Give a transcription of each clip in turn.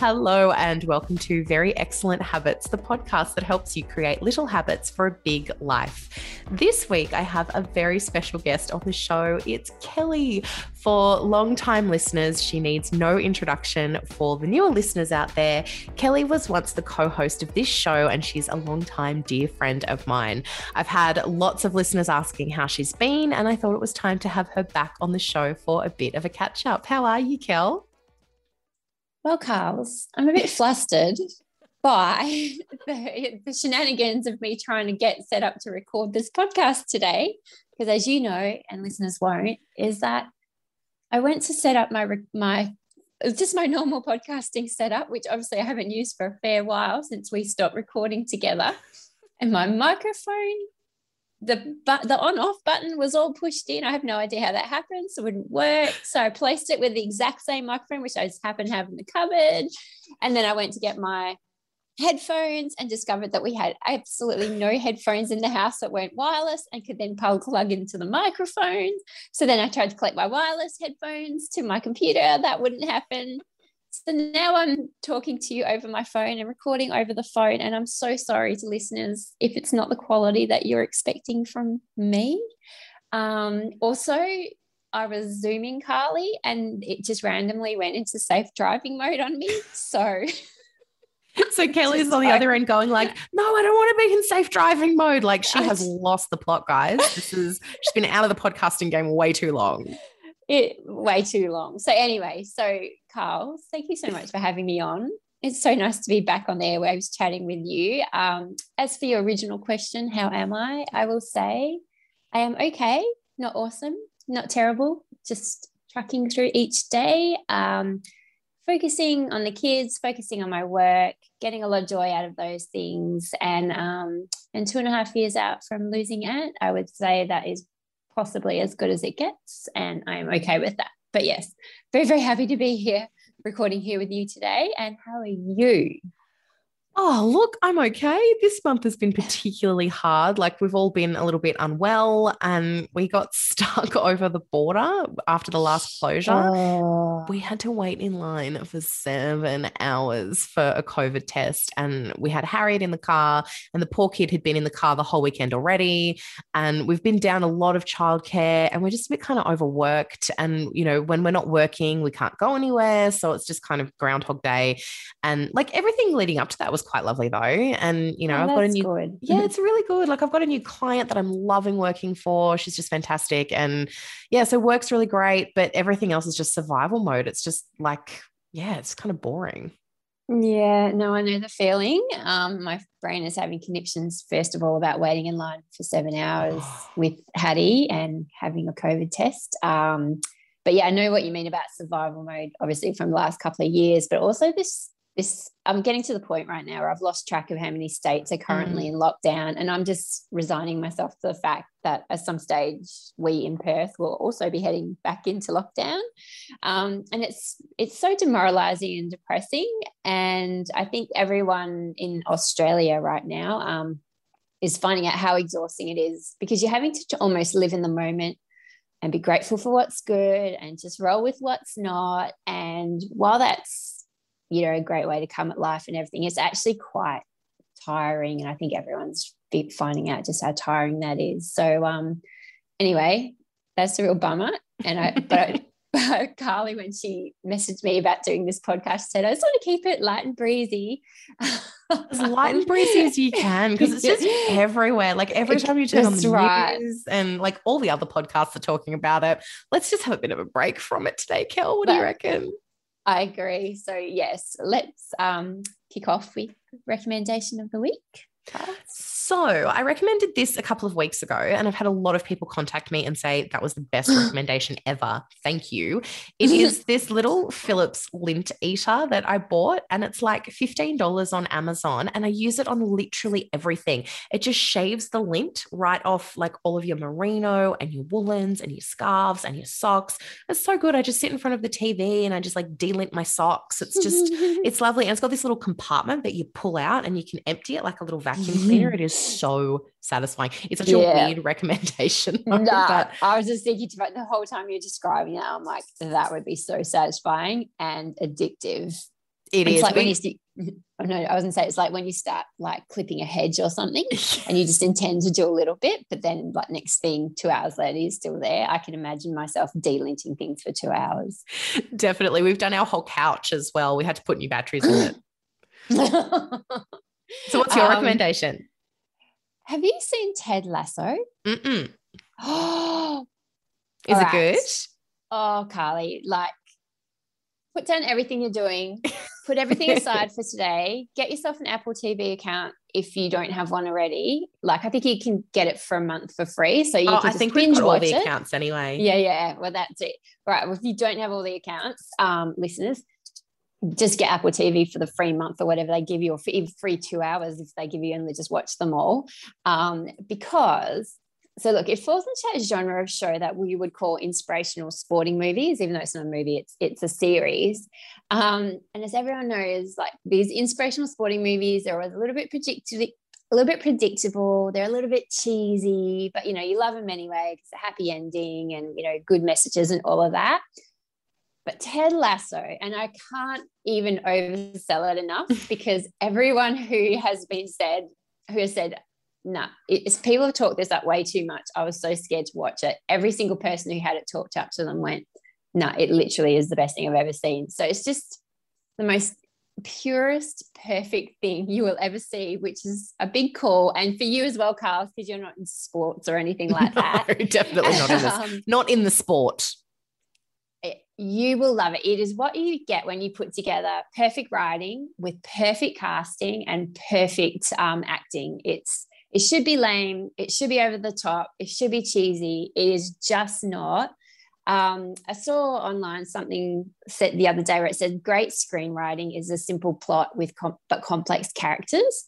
Hello, and welcome to Very Excellent Habits, the podcast that helps you create little habits for a big life. This week, I have a very special guest on the show. It's Kelly. For long-time listeners, she needs no introduction. For the newer listeners out there, Kelly was once the co host of this show, and she's a long-time dear friend of mine. I've had lots of listeners asking how she's been, and I thought it was time to have her back on the show for a bit of a catch up. How are you, Kel? Well, Carls, I'm a bit flustered by the, the, shenanigans of me trying to get set up to record this podcast today. Because as you know, and listeners won't, is that I went to set up my my it's just my normal podcasting setup, which obviously I haven't used for a fair while since we stopped recording together. And my microphone the but the on off button was all pushed in. I have no idea how that happened, so it wouldn't work. So I placed it with the exact same microphone, which I just happened to have in the cupboard. And then I went to get my headphones and discovered that we had absolutely no headphones in the house that weren't wireless and could then plug into the microphone. So then I tried to collect my wireless headphones to my computer. That wouldn't happen. So now I'm talking to you over my phone and recording over the phone. And I'm so sorry to listeners if it's not the quality that you're expecting from me. Um, also, I was Zooming Carly and it just randomly went into safe driving mode on me. So. So Kelly's on the other end going like, no, I don't want to be in safe driving mode. Like she has lost the plot, guys. This is she's been out of the podcasting game way too long. It way too long. So anyway, so Carl, thank you so much for having me on. It's so nice to be back on the airwaves chatting with you. Um, as for your original question, how am I? I will say I am okay, not awesome, not terrible, just trucking through each day, um, focusing on the kids, focusing on my work, getting a lot of joy out of those things. And um, and two and a half years out from losing Ant, I would say that is possibly as good as it gets. And I am okay with that. But yes, very, very happy to be here recording here with you today. And how are you? Oh, look, I'm okay. This month has been particularly hard. Like, we've all been a little bit unwell and we got stuck over the border after the last closure. Oh. We had to wait in line for seven hours for a COVID test. And we had Harriet in the car, and the poor kid had been in the car the whole weekend already. And we've been down a lot of childcare and we're just a bit kind of overworked. And, you know, when we're not working, we can't go anywhere. So it's just kind of Groundhog Day. And like everything leading up to that was quite lovely though. And you know, oh, I've got a new good. Yeah, it's really good. Like I've got a new client that I'm loving working for. She's just fantastic. And yeah, so work's really great, but everything else is just survival mode. It's just like, yeah, it's kind of boring. Yeah, no, I know the feeling. Um, my brain is having conniptions, first of all, about waiting in line for seven hours with Hattie and having a COVID test. Um, but yeah, I know what you mean about survival mode, obviously from the last couple of years, but also this this I'm getting to the point right now where I've lost track of how many states are currently mm. in lockdown. And I'm just resigning myself to the fact that at some stage we in Perth will also be heading back into lockdown. Um, and it's it's so demoralizing and depressing. And I think everyone in Australia right now um, is finding out how exhausting it is because you're having to almost live in the moment and be grateful for what's good and just roll with what's not. And while that's you know a great way to come at life and everything it's actually quite tiring and i think everyone's finding out just how tiring that is so um anyway that's a real bummer and i but but Carly, when she messaged me about doing this podcast, said, I just want to keep it light and breezy. as light and breezy as you can, because it's just everywhere. Like every time you turn on the right. news and like all the other podcasts are talking about it. Let's just have a bit of a break from it today, Kel. What but, do you reckon? I agree. So yes, let's um, kick off with recommendation of the week. So I recommended this a couple of weeks ago, and I've had a lot of people contact me and say that was the best recommendation ever. Thank you. It is this little Philips lint eater that I bought, and it's like $15 on Amazon, and I use it on literally everything. It just shaves the lint right off like all of your merino and your woolens and your scarves and your socks. It's so good. I just sit in front of the TV and I just like delint my socks. It's just, it's lovely. And it's got this little compartment that you pull out and you can empty it like a little vacuum cleaner. It is so satisfying. It's such yeah. a weird recommendation. Though, nah, but... I was just thinking about the whole time you're describing it. I'm like, that would be so satisfying and addictive It it's is. like when you st- oh, no, I was gonna say it's like when you start like clipping a hedge or something and you just intend to do a little bit, but then like next thing, two hours later, you're still there. I can imagine myself delinting things for two hours. Definitely. We've done our whole couch as well. We had to put new batteries in it. So, what's your Um, recommendation? Have you seen Ted Lasso? Mm-mm. Oh, Is All it good? oh, Carly, like put down everything you're doing, put everything aside for today, get yourself an Apple TV account if you don't have one already. Like, I think you can get it for a month for free. So you Oh, can I think we've binge got all the it. accounts anyway. Yeah, yeah. Well, that's it. Right. Well, if you don't have all the accounts, um, listeners, just get Apple TV for the free month or whatever they give you, or free two hours if they give you only just watch them all. Um, because so look, it falls into that genre of show that we would call inspirational sporting movies, even though it's not a movie, it's it's a series. Um, and as everyone knows, like these inspirational sporting movies are a little bit predictable. A little bit predictable. They're a little bit cheesy, but you know you love them anyway because a happy ending and you know good messages and all of that. But Ted Lasso, and I can't even oversell it enough because everyone who has been said, who has said, no, nah, it's people have talked this up way too much. I was so scared to watch it. Every single person who had it talked up to them went, no, nah, it literally is the best thing I've ever seen. So it's just the most purest, perfect thing you will ever see, which is a big call. And for you as well, Carl, because you're not in sports or anything like that. definitely not in this. Um, not in the sport. You will love it. It is what you get when you put together perfect writing with perfect casting and perfect um, acting. It's it should be lame. It should be over the top. It should be cheesy. It is just not. Um, I saw online something said the other day where it said great screenwriting is a simple plot with com- but complex characters.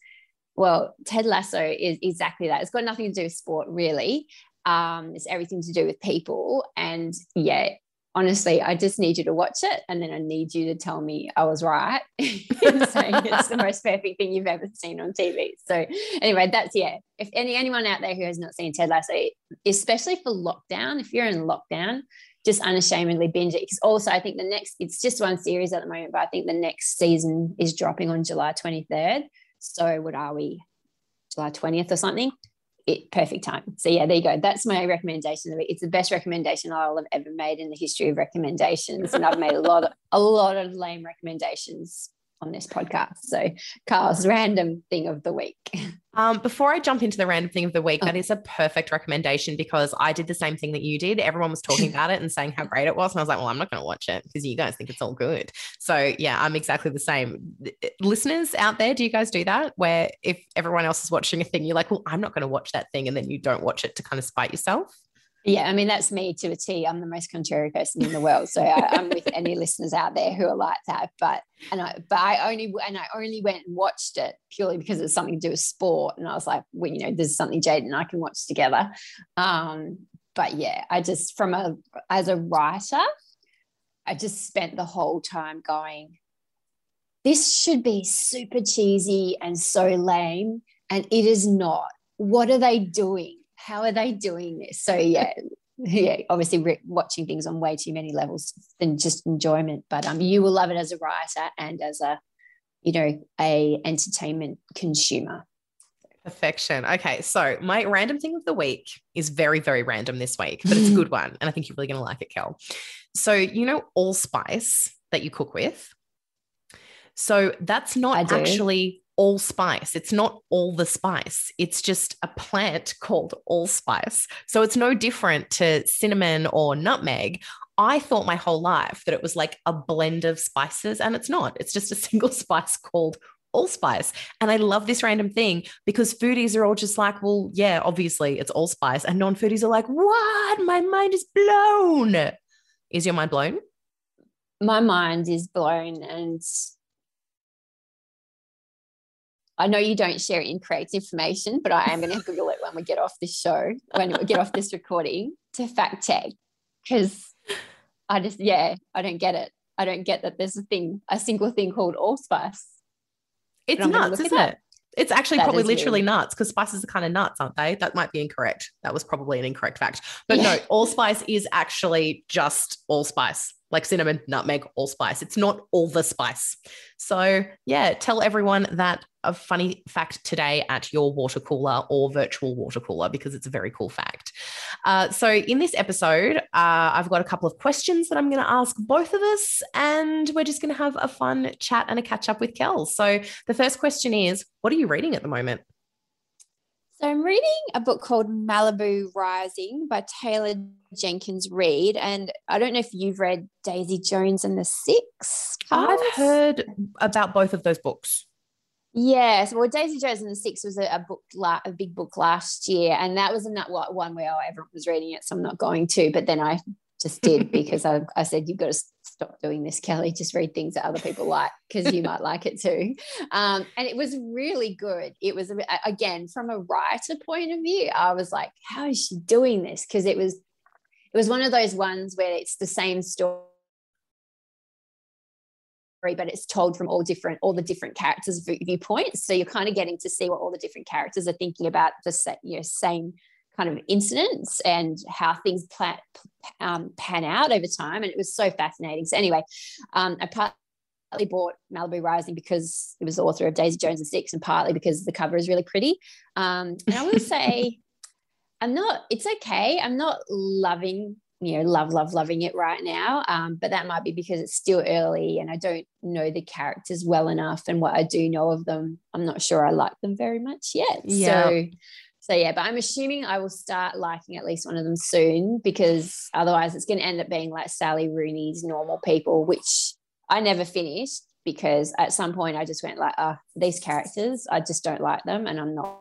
Well, Ted Lasso is exactly that. It's got nothing to do with sport, really. Um, it's everything to do with people. And yeah, honestly, I just need you to watch it, and then I need you to tell me I was right in saying it's the most perfect thing you've ever seen on TV. So anyway, that's yeah. If any anyone out there who has not seen Ted Lasso, especially for lockdown, if you're in lockdown, just unashamedly binge it. Because also, I think the next it's just one series at the moment, but I think the next season is dropping on July 23rd. So what are we? July 20th or something? It perfect time. So yeah, there you go. That's my recommendation. It's the best recommendation I'll have ever made in the history of recommendations, and I've made a lot of a lot of lame recommendations on this podcast. So Carl's random thing of the week. Um, before I jump into the random thing of the week, Oh. that is a perfect recommendation because I did the same thing that you did. Everyone was talking about it and saying how great it was. And I was like, well, I'm not going to watch it because you guys think it's all good. So, yeah, I'm exactly the same. Listeners out there, do you guys do that? Where if everyone else is watching a thing, you're like, well, I'm not going to watch that thing. And then you don't watch it to kind of spite yourself. Yeah, I mean that's me to a T. I'm the most contrary person in the world, so I, I'm with any listeners out there who are like that. But and I, but I only and I only went and watched it purely because it's something to do with sport, and I was like, well, you know, there's something Jade and I can watch together. Um, but yeah, I just from a as a writer, I just spent the whole time going, this should be super cheesy and so lame, and it is not. What are they doing? How are they doing this? So yeah, yeah, obviously re- watching things on way too many levels than just enjoyment. But um, you will love it as a writer and as a, you know, a entertainment consumer. Perfection. Okay. So, my random thing of the week is very, very random this week, but it's a good one. And I think you're really going to like it, Kel. So, you know, allspice that you cook with. So, that's not actually allspice. It's not all the spice. It's just a plant called allspice. So, it's no different to cinnamon or nutmeg. I thought my whole life that it was like a blend of spices, and it's not. It's just a single spice called allspice. And I love this random thing because foodies are all just like, well, yeah, obviously it's allspice. And non foodies are like, what? My mind is blown. Is your mind blown? My mind is blown, and I know you don't share incorrect information, but I am going to Google it when we get off this show, when we get off this recording to fact check because I just, yeah, I don't get it. I don't get that there's a thing, a single thing called allspice. It's nuts, it isn't it? It's actually That probably literally weird. nuts because spices are kind of nuts, aren't they? That might be incorrect. That was probably an incorrect fact. But Yeah. no, allspice is actually just allspice. like cinnamon, nutmeg, allspice. It's not all the spice. So, yeah, tell everyone that a funny fact today at your water cooler or virtual water cooler because it's a very cool fact. Uh, so, in this episode, uh, I've got a couple of questions that I'm going to ask both of us, and we're just going to have a fun chat and a catch up with Kel. So, the first question is What are you reading at the moment? So I'm reading a book called Malibu Rising by Taylor Jenkins Reid. And I don't know if you've read Daisy Jones and the Six. I've heard about both of those books. Yes, well, Daisy Jones and the Six was a, a book, la- a big book last year, and that was not one where everyone was reading it, so I'm not going to. But then I just did because I, I said you've got to stop doing this, Kelly. Just read things that other people like because you might like it too. Um, and it was really good. It was again from a writer point of view. I was like, how is she doing this? Because it was it was one of those ones where it's the same story but it's told from all different all the different characters viewpoints. So you're kind of getting to see what all the different characters are thinking about the you know, same kind of incidents and how things plan, um, pan out over time. And it was so fascinating. So anyway um, i partly bought malibu rising because it was the author of daisy jones and six and partly because the cover is really pretty. Um, and i will say i'm not it's okay. I'm not loving you know love love loving it right now um, but that might be because it's still early and i don't know the characters well enough and what i do know of them i'm not sure i like them very much yet. Yeah. so so yeah but i'm assuming i will start liking at least one of them soon because otherwise it's going to end up being like sally rooney's normal people which i never finished because at some point i just went like oh these characters i just don't like them and i'm not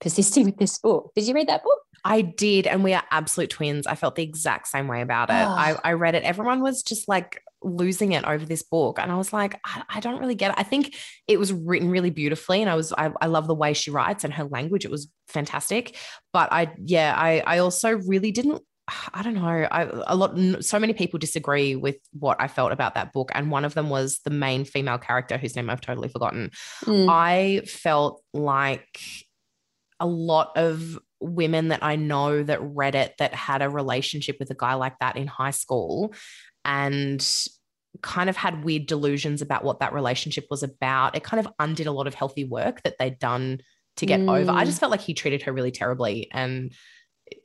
persisting with this book. Did you read that book I did, and we are absolute twins. I felt the exact same way about it. Oh. I, I read it. Everyone was just like losing it over this book, and I was like, I, I, don't really get it. I think it was written really beautifully, and I was I, I love the way she writes and her language. It was fantastic, but I yeah I I also really didn't I don't know. I, a lot, so many people disagree with what I felt about that book, and one of them was the main female character, whose name I've totally forgotten. Mm. I felt like a lot of women that I know that read it that had a relationship with a guy like that in high school and kind of had weird delusions about what that relationship was about. It kind of undid a lot of healthy work that they'd done to get mm. over. I just mm. felt like he treated her really terribly and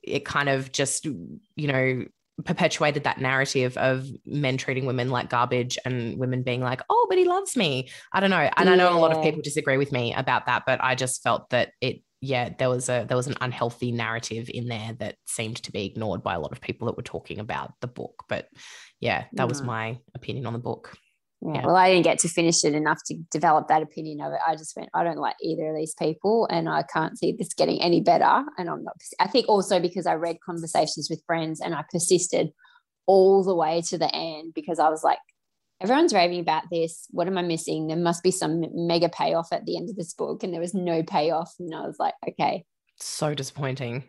it kind of just, you know, perpetuated that narrative of men treating women like garbage and women being like, oh, but he loves me. I don't know. And yeah. I know a lot of people disagree with me about that, but I just felt that it yeah, there was a there was an unhealthy narrative in there that seemed to be ignored by a lot of people that were talking about the book. But yeah, that was mm. my opinion on the book. Yeah, yeah, Well, I didn't get to finish it enough to develop that opinion of it. I just went, I don't like either of these people, and I can't see this getting any better. And I'm not. I think also because I read conversations with friends and I persisted all the way to the end because I was like, everyone's raving about this. What am I missing? There must be some mega payoff at the end of this book. And there was no payoff. And I was like, okay. So disappointing.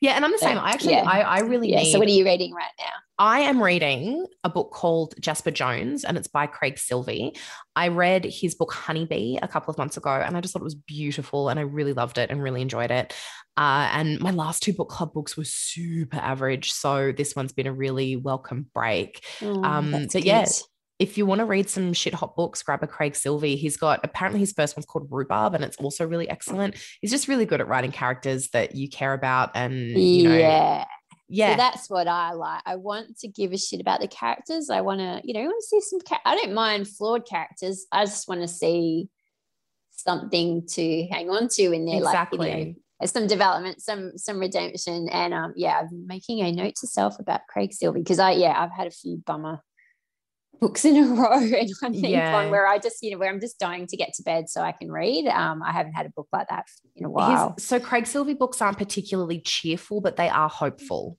Yeah, and I'm the same. I actually, yeah. I, I really yeah. Need, so, what are you reading right now? I am reading a book called Jasper Jones, and it's by Craig Silvey. I read his book Honeybee a couple of months ago, and I just thought it was beautiful, and I really loved it and really enjoyed it. Uh, and my last two book club books were super average, so this one's been a really welcome break. Oh, um, but good. yeah, if you want to read some shit hot books, grab a Craig Silvey. He's got apparently his first one's called Rhubarb, and it's also really excellent. He's just really good at writing characters that you care about, and you know, yeah, yeah. So that's what I like. I want to give a shit about the characters. I want to, you know, I want to see some. I don't mind flawed characters. I just want to see something to hang on to in there, exactly. like you know, some development, some some redemption, and um, yeah, I'm making a note to self about Craig Silvey because I yeah, I've had a few bummer books in a row and I think yeah. one where I just, you know, where I'm just dying to get to bed so I can read. Um, I haven't had a book like that in a while. His, so Craig Silvey books aren't particularly cheerful, but they are hopeful.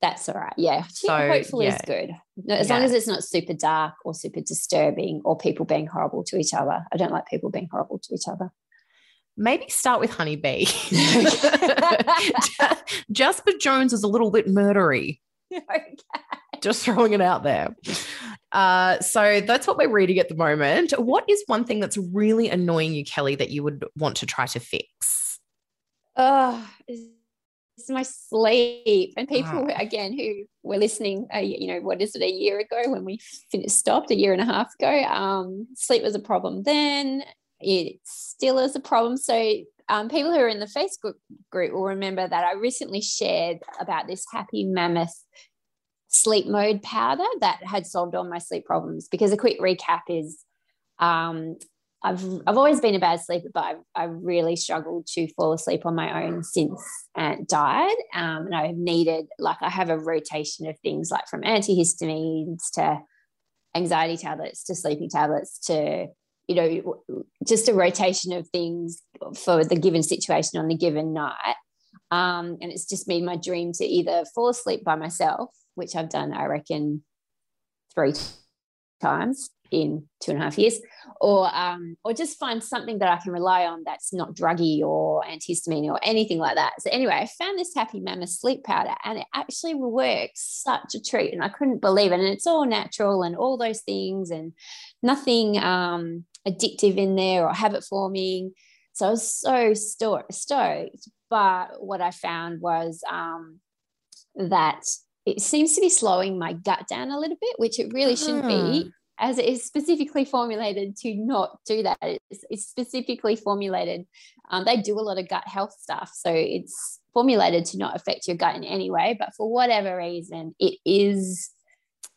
That's all right. Yeah. So hopeful yeah. is good. As yeah. long as it's not super dark or super disturbing or people being horrible to each other. I don't like people being horrible to each other. Maybe start with Honeybee. Jasper Jones is a little bit murdery. Okay. Just throwing it out there. Uh, so that's what we're reading at the moment. What is one thing that's really annoying you, Kelly, that you would want to try to fix? Uh, is my sleep. And people, ah. again, who were listening, uh, you know, what is it, a year ago when we finished, stopped, a year and a half ago, um, sleep was a problem then. It still is a problem. So, um, people who are in the Facebook group will remember that I recently shared about this Happy Mammoth sleep mode powder that had solved all my sleep problems. Because a quick recap is um, I've I've always been a bad sleeper, but I've, I've really struggled to fall asleep on my own since Ant died. Um, and I've needed like I have a rotation of things like from antihistamines to anxiety tablets to sleeping tablets to you know just a rotation of things for the given situation on the given night. Um, and it's just been my dream to either fall asleep by myself, which I've done, I reckon, three times in two and a half years, or um, or just find something that I can rely on that's not druggy or antihistamine or anything like that. So anyway, I found this Happy Mammoth sleep powder, and it actually works such a treat, and I couldn't believe it. And it's all natural and all those things, and nothing um, addictive in there or habit forming. So I was so stoked. But what I found was um, that it seems to be slowing my gut down a little bit, which it really shouldn't be as it is specifically formulated to not do that. It's, it's specifically formulated. Um, they do a lot of gut health stuff. So it's formulated to not affect your gut in any way. But for whatever reason, it is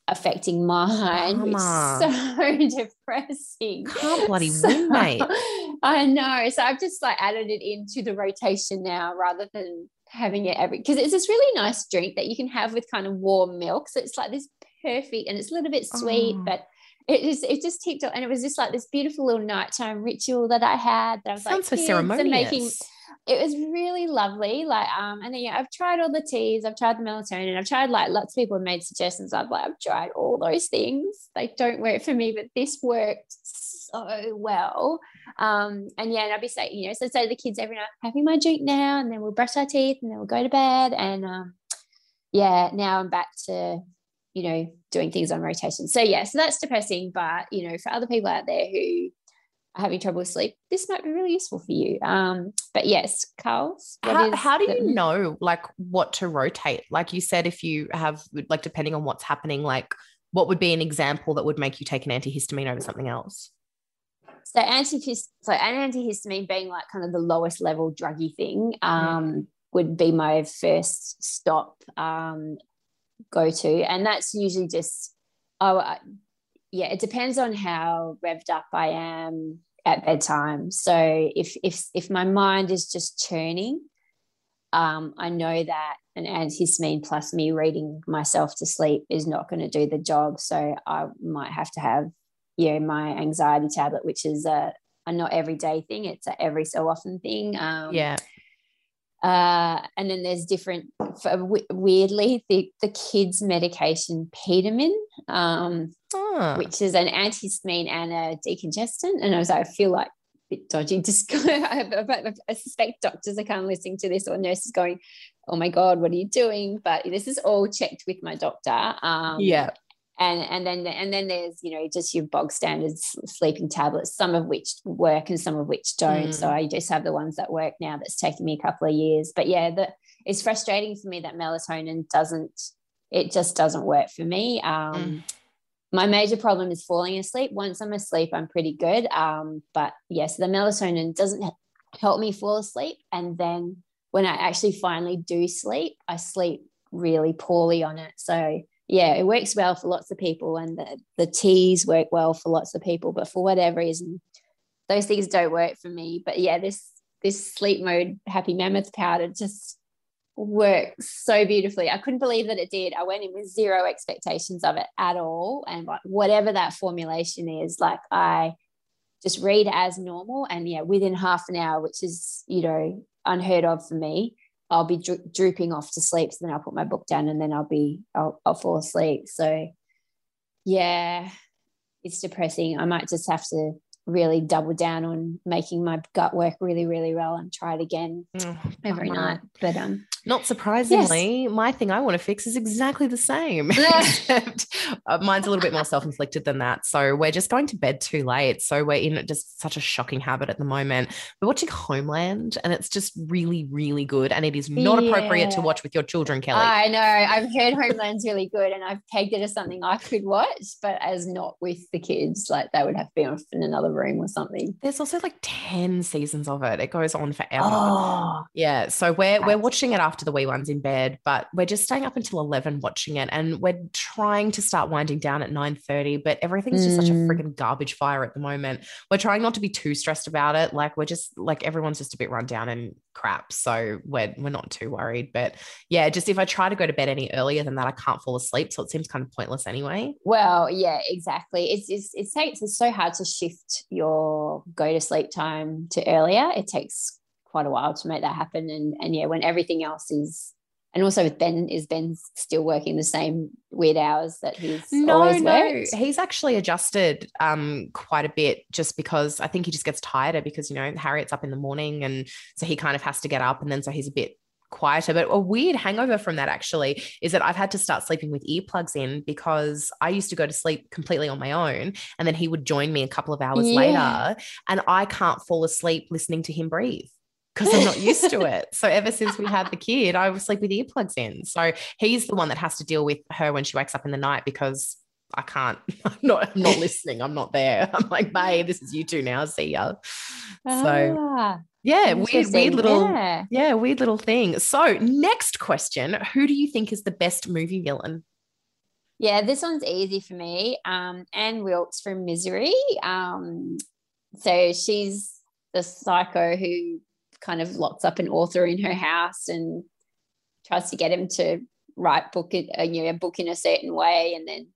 affecting mine, which is so depressing. Can't bloody win, mate. I know. So I've just like added it into the rotation now rather than having it every because it's this really nice drink that you can have with kind of warm milk. So it's like this perfect and it's a little bit sweet, oh. but it just it just ticked off and it was just like this beautiful little nighttime ritual that I had that I was Sounds like so ceremonious. making it was really lovely. Like, um, and then yeah, I've tried all the teas, I've tried the melatonin, I've tried like lots of people have made suggestions. I've like, I've tried all those things. They don't work for me, but this worked so well. Um, and yeah, and I'd be saying, you know, so say to the kids every night, having my drink now, and then we'll brush our teeth and then we'll go to bed. And um, yeah, now I'm back to you know, doing things on rotation. So yeah, so that's depressing. But you know, for other people out there who are having trouble with sleep, this might be really useful for you. Um, but yes, Carls. How, how do the- you know like what to rotate? Like you said, if you have like depending on what's happening, like what would be an example that would make you take an antihistamine over something else? So antihist so an antihistamine being like kind of the lowest level druggy thing um, mm. would be my first stop. Um, go to and that's usually just oh yeah it depends on how revved up i am at bedtime so if if if my mind is just churning um, i know that an antihistamine plus me reading myself to sleep is not going to do the job so i might have to have you know my anxiety tablet which is a, a not everyday thing it's a every so often thing um, yeah uh, and then there's different, for, weirdly, the, the kids' medication, Pedimin, um, oh. which is an antihistamine and a decongestant. And I was like, I feel like a bit dodgy. Just I, I suspect doctors are kind of listening to this or nurses going, oh my God, what are you doing? But this is all checked with my doctor. Um, yeah and and then and then there's you know just your bog standard sleeping tablets some of which work and some of which don't. Mm. so i just have the ones that work now that's taken me a couple of years. But yeah the, it's frustrating for me that melatonin doesn't it just doesn't work for me. Um, mm. my major problem is falling asleep. Once i'm asleep i'm pretty good. Um, but yes the melatonin doesn't help me fall asleep. And then when i actually finally do sleep i sleep really poorly on it. So yeah, it works well for lots of people, and the, the teas work well for lots of people. But for whatever reason, those things don't work for me. But yeah, this this sleep mode happy mammoth powder just works so beautifully. I couldn't believe that it did. I went in with zero expectations of it at all, and like whatever that formulation is, like I just read as normal, and yeah, within half an hour, which is you know unheard of for me I'll be dro- drooping off to sleep. So then I'll put my book down and then I'll be, I'll, I'll fall asleep. So yeah, it's depressing. I might just have to really double down on making my gut work really, really well and try it again Oh, every bummer. night. But um, Not surprisingly, my thing I want to fix is exactly the same, except uh, mine's a little bit more self inflicted than that. So we're just going to bed too late. So we're in just such a shocking habit at the moment. We're watching Homeland, and it's just really, really good. And it is not appropriate to watch with your children, Kelly. I know I've heard Homeland's really good, and I've pegged it as something I could watch, but as not with the kids, like they would have to be off in another room or something. There's also like 10 seasons of it. It goes on forever. Oh, Yeah, so we're we're watching it after the wee one's in bed, but we're just staying up until eleven watching it, and we're trying to start winding down at nine thirty. But everything's just such a Mm. freaking garbage fire at the moment. We're trying not to be too stressed about it. Like we're just like everyone's just a bit run down and crap, so we're we're not too worried. But yeah, just if I try to go to bed any earlier than that, I can't fall asleep, so it seems kind of pointless anyway. well, yeah, exactly. It's, it's it takes it's so hard to shift your go to sleep time to earlier. It takes quite a while to make that happen, and and yeah, when everything else is. And also with Ben, is Ben still working the same weird hours that he's No, always no, worked? he's actually adjusted um quite a bit just because I think he just gets tireder because you know Harriet's up in the morning and so he kind of has to get up and then so he's a bit quieter. But a weird hangover from that actually is that I've had to start sleeping with earplugs in because I used to go to sleep completely on my own and then he would join me a couple of hours Yeah. later and I can't fall asleep listening to him breathe. Because I'm not used to it. So ever since we had the kid, I sleep with earplugs in. So he's the one that has to deal with her when she wakes up in the night because I can't. I'm not. I'm not listening. I'm not there. I'm like, babe, this is you two now. See ya. So Ah, yeah, weird, weird little. Yeah. Yeah, weird little thing. So, next question Who do you think is the best movie villain? Yeah, this one's easy for me. Um, Anne Wilkes from Misery. Um, so she's the psycho who kind of locks up an author in her house and tries to get him to write book uh, you know, a book in a certain way, and then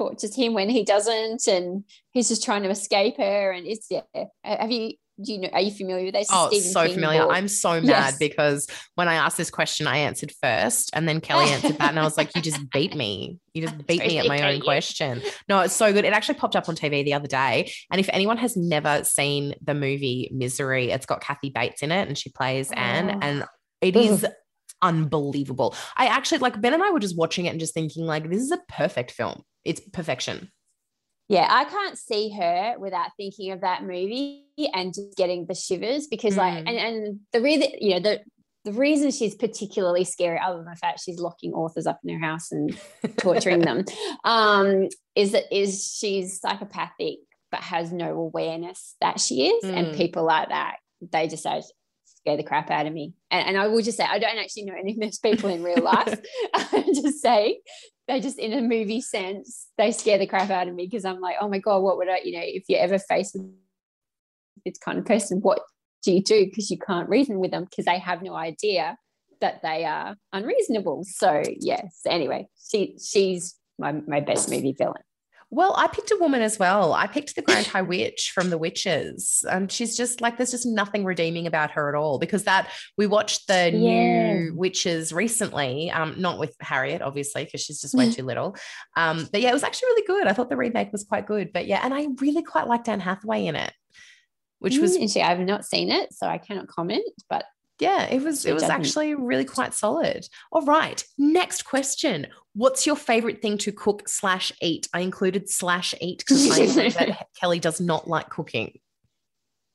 tortures him when he doesn't, and he's just trying to escape her. And it's yeah. Uh, have you? Do you know? Are you familiar with this? Oh, Stephen so King familiar. I'm so mad Yes. because when I asked this question, I answered first, and then Kelly answered that, and I was like, "You just beat me. You just beat me at my own question." No, it's so good. It actually popped up on TV the other day, and if anyone has never seen the movie Misery, it's got Kathy Bates in it, and she plays Anne, Oh. and it is unbelievable. I actually like Ben and I were just watching it and just thinking like, this is a perfect film. It's perfection. Yeah, I can't see her without thinking of that movie and just getting the shivers because like Mm. and, and the reason you know the the reason she's particularly scary, other than the fact she's locking authors up in her house and torturing them, um, is that is she's psychopathic but has no awareness that she is. Mm. And people like that, they just say, scare the crap out of me. And, and I will just say, I don't actually know any of those people in real life. I'm just saying, they just in a movie sense, they scare the crap out of me because I'm like, oh my God, what would I, you know, if you're ever faced with this kind of person, what do you do? Because you can't reason with them because they have no idea that they are unreasonable. So yes, anyway, she she's my, my best movie villain. Well, I picked a woman as well. I picked the Grand High Witch from The Witches. And she's just like, there's just nothing redeeming about her at all because that we watched the Yeah. new Witches recently, um, not with Harriet, obviously, because she's just way too little. Um, but yeah, it was actually really good. I thought the remake was quite good. But yeah, and I really quite liked Anne Hathaway in it, which was Mm, actually I've not seen it, so I cannot comment. But yeah, it was it was doesn't. actually really quite solid. All right, next question. What's your favorite thing to cook slash eat? I included slash eat because I know that Kelly does not like cooking.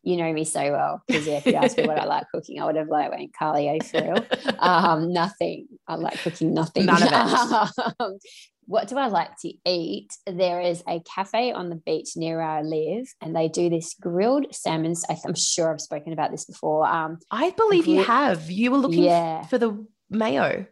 you know me so well because yeah, if you asked me what I like cooking, I would have like went Carly for real. Um, nothing. I like cooking nothing. None of Um, what do I like to eat? There is a cafe on the beach near where I live, and they do this grilled salmon. I'm sure I've spoken about this before. Um, I believe you have. You were looking yeah, for the mayo.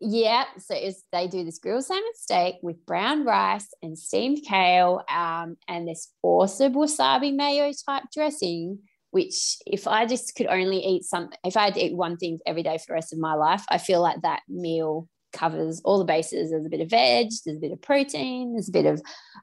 Yeah, so they do this grilled salmon steak with brown rice and steamed kale, um, and this awesome wasabi mayo type dressing. Which, if I just could only eat some, if I had to eat one thing every day for the rest of my life, I feel like that meal covers all the bases. There's a bit of veg, there's a bit of protein, there's a bit of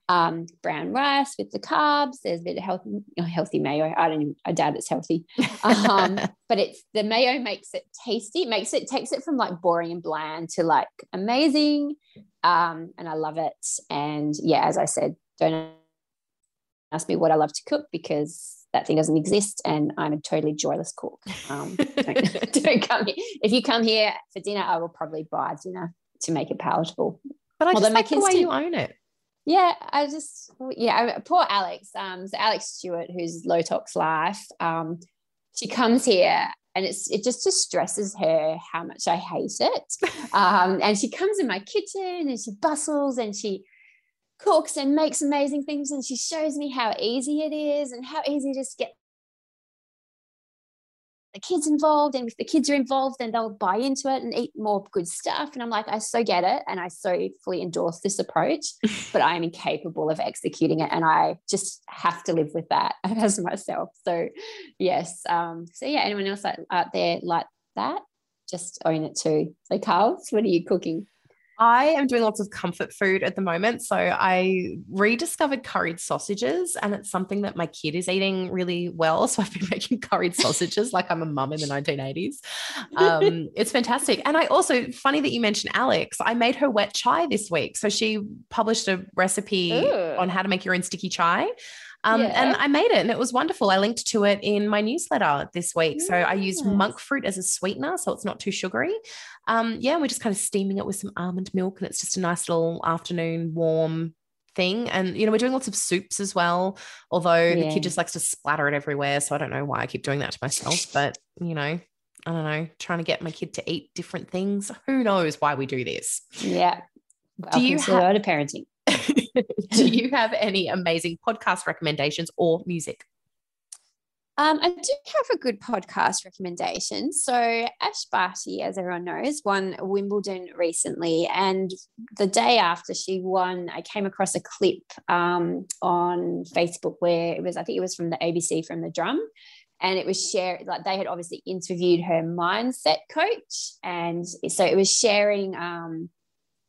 um, brown rice with the carbs, there's a bit of healthy, healthy mayo. I don't, even, I doubt it's healthy, um, but it's the mayo makes it tasty it makes it takes it from like boring and bland to like amazing um and i love it and yeah as i said don't ask me what I love to cook because that thing doesn't exist and I'm a totally joyless cook. Um, don't, don't come here. If you come here for dinner, I will probably buy dinner to make it palatable. But I just like the way do, you own it. Yeah, I just yeah, poor Alex. Um, so Alex Stewart, who's Low Tox Life, um, she comes here and it's it just distresses her how much I hate it. Um, and she comes in my kitchen and she bustles and she cooks and makes amazing things and she shows me how easy it is and how easy it is to get the kids involved and if the kids are involved then they'll buy into it and eat more good stuff and i'm like i so get it and i so fully endorse this approach but i am incapable of executing it and i just have to live with that as myself. So yes um so yeah anyone else out there like that? Just own it too. So carls what are you cooking I am doing lots of comfort food at the moment. So I rediscovered curried sausages, and it's something that my kid is eating really well. So I've been making curried sausages like I'm a mum in the 1980s. Um, it's fantastic. And I also, funny that you mentioned Alex, I made her wet chai this week. So she published a recipe Ooh. on how to make your own sticky chai. Um, yeah. And I made it and it was wonderful. I linked to it in my newsletter this week. So I used monk fruit as a sweetener, so it's not too sugary. Um, yeah, we're just kind of steaming it with some almond milk, and it's just a nice little afternoon warm thing. And you know, we're doing lots of soups as well. Although yeah. the kid just likes to splatter it everywhere, so I don't know why I keep doing that to myself. But you know, I don't know, trying to get my kid to eat different things. Who knows why we do this? Yeah. Welcome do you have a lot of parenting? do you have any amazing podcast recommendations or music? Um, I do have a good podcast recommendation. So, Ash Barty, as everyone knows, won Wimbledon recently. And the day after she won, I came across a clip um, on Facebook where it was, I think it was from the ABC from the drum. And it was shared, like they had obviously interviewed her mindset coach. And so it was sharing um,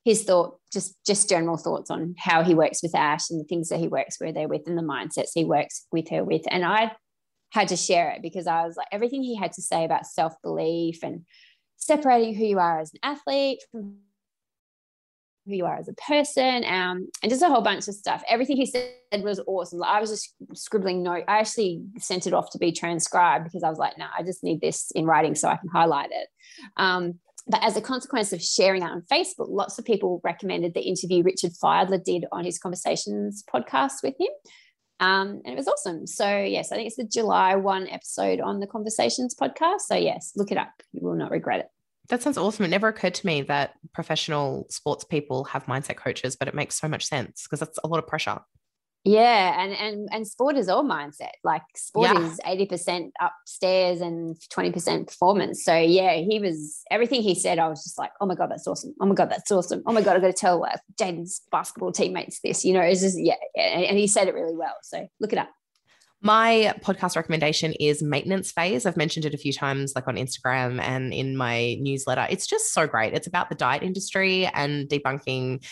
his thought, just just general thoughts on how he works with Ash and the things that he works with her with and the mindsets he works with her with. And I had to share it because I was like everything he had to say about self belief and separating who you are as an athlete from who you are as a person, um, and just a whole bunch of stuff. Everything he said was awesome. Like I was just scribbling note. I actually sent it off to be transcribed because I was like, no, nah, I just need this in writing so I can highlight it. Um, but as a consequence of sharing on Facebook, lots of people recommended the interview Richard Fidler did on his Conversations podcast with him. Um, and it was awesome. So, yes, I think it's the July 1 episode on the Conversations podcast. So, yes, look it up. You will not regret it. That sounds awesome. It never occurred to me that professional sports people have mindset coaches, but it makes so much sense because that's a lot of pressure. Yeah, and and and sport is all mindset. Like sport yeah. is eighty percent upstairs and twenty percent performance. So yeah, he was everything he said. I was just like, oh my god, that's awesome. Oh my god, that's awesome. Oh my god, I got to tell uh, Jaden's basketball teammates this. You know, it's just yeah, and he said it really well. So look it up. My podcast recommendation is Maintenance Phase. I've mentioned it a few times, like on Instagram and in my newsletter. It's just so great. It's about the diet industry and debunking,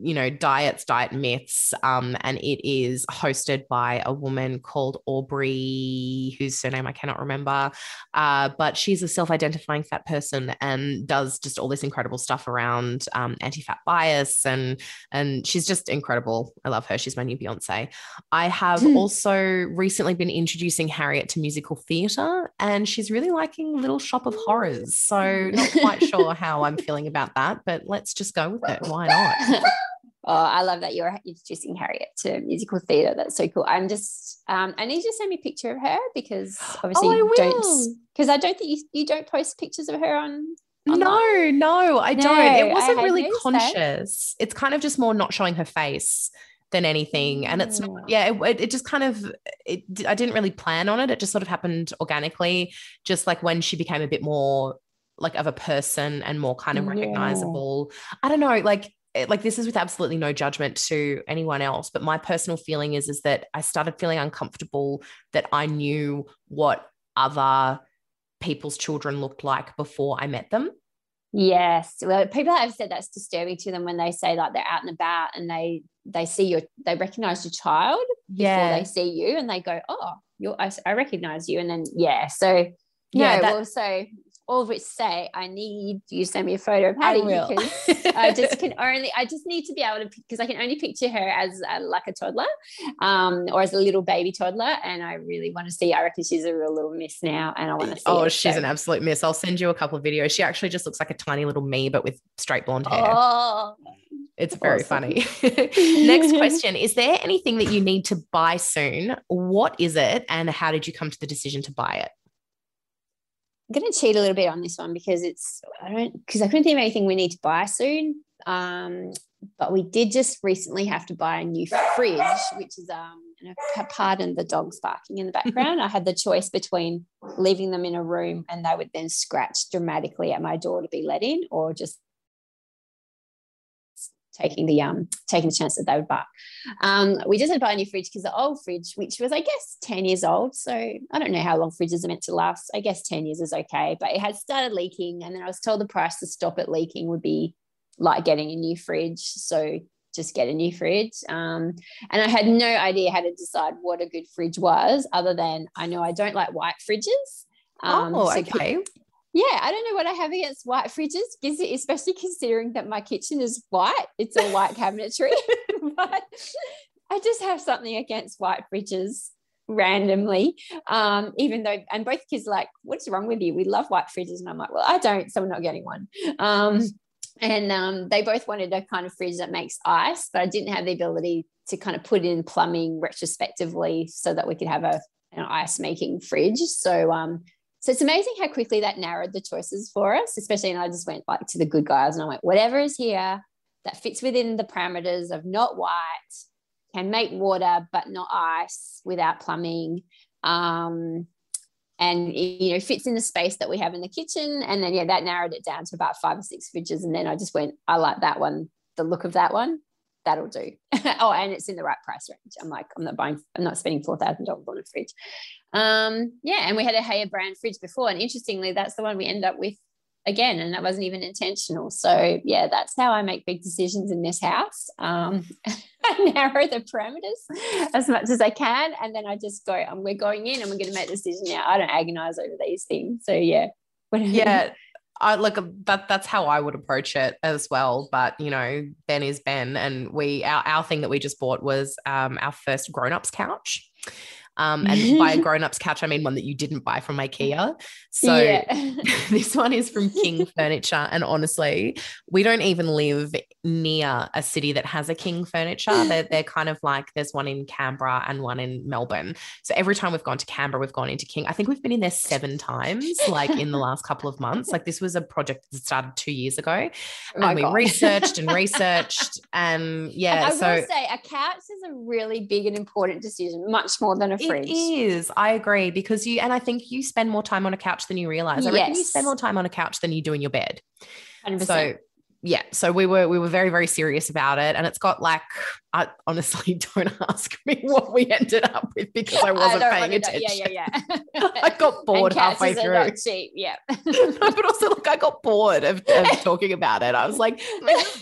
you know, diets, diet myths. Um, and it is hosted by a woman called Aubrey, whose surname I cannot remember. Uh, but she's a self identifying fat person and does just all this incredible stuff around um, anti fat bias. And, and she's just incredible. I love her. She's my new Beyonce. I have hmm. also recently been introducing Harriet to musical theatre, and she's really liking Little Shop of Horrors. So, not quite sure how I'm feeling about that, but let's just go with it. Why not? Oh, I love that you're introducing Harriet to musical theatre. That's so cool. I'm just, um, I need you to send me a picture of her because obviously oh, don't, because I don't think you, you don't post pictures of her on. No, no, I no, don't. It wasn't really conscious. That. It's kind of just more not showing her face than anything and it's not yeah it, it just kind of it, i didn't really plan on it it just sort of happened organically just like when she became a bit more like of a person and more kind of recognizable yeah. i don't know like eh, like this is with absolutely no judgment to anyone else but my personal feeling is is that i started feeling uncomfortable that i knew what other people's children looked like before i met them Yes. Well, people have said that's disturbing to them when they say like they're out and about and they they see your they recognize your child yeah. before they see you and they go, Oh, you I, I recognize you. And then yeah. So yeah, no, that, well, so all of which say I need you send me a photo of Hattie because I just can only I just need to be able to because I can only picture her as a, like a toddler um, or as a little baby toddler and I really want to see I reckon she's a real little miss now and I want to see oh it, she's so. an absolute miss I'll send you a couple of videos she actually just looks like a tiny little me but with straight blonde hair oh it's very awesome. funny next question is there anything that you need to buy soon what is it and how did you come to the decision to buy it I'm going to cheat a little bit on this one because it's I don't because I couldn't think of anything we need to buy soon. Um, but we did just recently have to buy a new fridge, which is um, pardon the dogs barking in the background. I had the choice between leaving them in a room and they would then scratch dramatically at my door to be let in, or just taking the um taking the chance that they would bark. Um, we just had to buy a new fridge because the old fridge, which was I guess 10 years old. So I don't know how long fridges are meant to last. I guess 10 years is okay, but it had started leaking. And then I was told the price to stop it leaking would be like getting a new fridge. So just get a new fridge. Um, and I had no idea how to decide what a good fridge was, other than I know I don't like white fridges. Um, oh, okay yeah, I don't know what I have against white fridges, especially considering that my kitchen is white. It's all white cabinetry. but I just have something against white fridges randomly. Um, even though, and both kids are like, what's wrong with you? We love white fridges. And I'm like, well, I don't, so we're not getting one. Um, and um, they both wanted a kind of fridge that makes ice, but I didn't have the ability to kind of put in plumbing retrospectively so that we could have a an ice making fridge. So um, so it's amazing how quickly that narrowed the choices for us, especially. And I just went like to the good guys and I went, whatever is here that fits within the parameters of not white, can make water, but not ice without plumbing. Um, and you know fits in the space that we have in the kitchen and then yeah that narrowed it down to about five or six fridges and then i just went i like that one the look of that one that'll do oh and it's in the right price range i'm like i'm not buying i'm not spending $4000 on a fridge um, yeah, and we had a Haier brand fridge before, and interestingly, that's the one we end up with again, and that wasn't even intentional. So yeah, that's how I make big decisions in this house. Um, I narrow the parameters as much as I can, and then I just go, um, we're going in, and we're going to make a decision now. I don't agonize over these things. So yeah, yeah. I look that that's how I would approach it as well. But you know, Ben is Ben, and we our, our thing that we just bought was um, our first grown ups couch. Um, and by a grown up's couch, I mean one that you didn't buy from IKEA. So yeah. this one is from King Furniture. And honestly, we don't even live near a city that has a King Furniture. They're, they're kind of like there's one in Canberra and one in Melbourne. So every time we've gone to Canberra, we've gone into King. I think we've been in there seven times, like in the last couple of months. Like this was a project that started two years ago. Oh and we God. researched and researched. And yeah. And I so, will say a couch is a really big and important decision, much more than a It is. I agree because you, and I think you spend more time on a couch than you realize. I yes. reckon you spend more time on a couch than you do in your bed. 100%. So yeah, so we were we were very very serious about it, and it's got like I honestly don't ask me what we ended up with because I wasn't I paying attention. Yeah, yeah, yeah. I got bored halfway through. Not cheap, yeah. but also, look, I got bored of, of talking about it. I was like,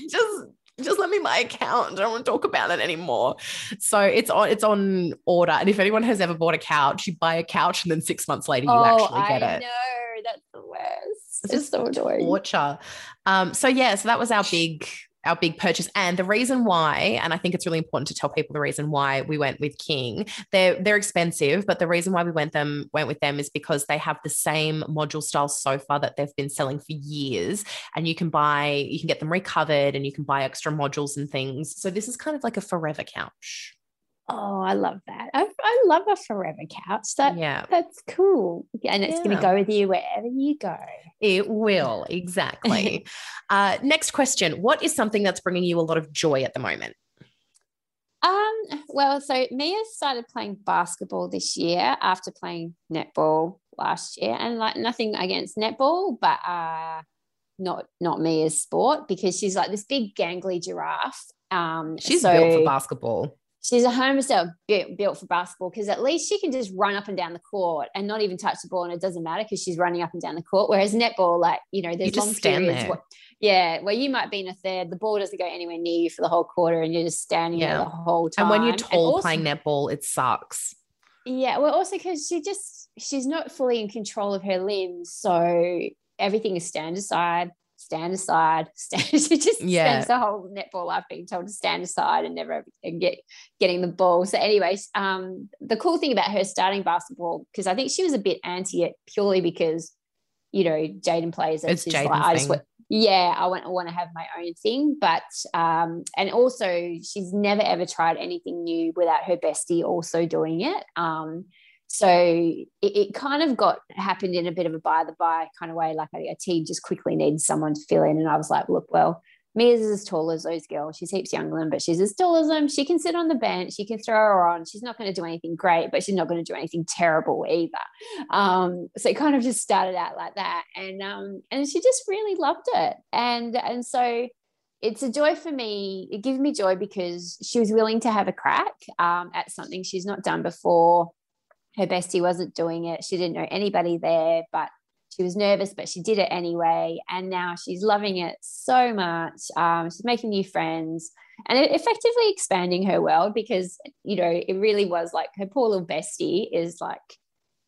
just just let me my account. I don't want to talk about it anymore. So it's on it's on order. And if anyone has ever bought a couch, you buy a couch and then six months later you oh, actually get I it. No, that's the worst. It's, just so annoying. Torture. Um, so yeah, so that was our big our big purchase. And the reason why, and I think it's really important to tell people the reason why we went with King. They're they're expensive, but the reason why we went them went with them is because they have the same module style sofa that they've been selling for years. And you can buy, you can get them recovered and you can buy extra modules and things. So this is kind of like a forever couch. Oh, I love that. I, I love a forever couch. That yeah, that's cool. And it's yeah. going to go with you wherever you go. It will exactly. uh, next question: What is something that's bringing you a lot of joy at the moment? Um. Well, so Mia started playing basketball this year after playing netball last year, and like nothing against netball, but uh, not not Mia's sport because she's like this big gangly giraffe. Um, she's so, built for basketball she's a home herself built, built for basketball because at least she can just run up and down the court and not even touch the ball and it doesn't matter because she's running up and down the court. Whereas netball like you know there's you long periods where, yeah where you might be in a third the ball doesn't go anywhere near you for the whole quarter and you're just standing yeah. there the whole time and when you're tall also, playing netball it sucks. Yeah well also because she just she's not fully in control of her limbs so everything is stand aside, stand aside, stand. She just Yeah. spends the whole netball life being told to stand aside and never and get getting the ball. So, anyways, um, the cool thing about her starting basketball because I think she was a bit anti it purely because you know Jaden plays it. It's She's Jaden's like, I just thing. yeah, I want I want to have my own thing, but um, and also she's never ever tried anything new without her bestie also doing it. Um, so it, it kind of got happened in a bit of a by the by kind of way, like a, a team just quickly needed someone to fill in, and I was like, look, well. Mia's as tall as those girls. She's heaps younger than but she's as tall as them. She can sit on the bench. She can throw her on. She's not going to do anything great, but she's not going to do anything terrible either. Um, so it kind of just started out like that, and um, and she just really loved it, and and so it's a joy for me. It gives me joy because she was willing to have a crack um, at something she's not done before. Her bestie wasn't doing it. She didn't know anybody there, but she was nervous, but she did it anyway. And now she's loving it so much. Um, she's making new friends and effectively expanding her world because, you know, it really was like her poor little bestie is like,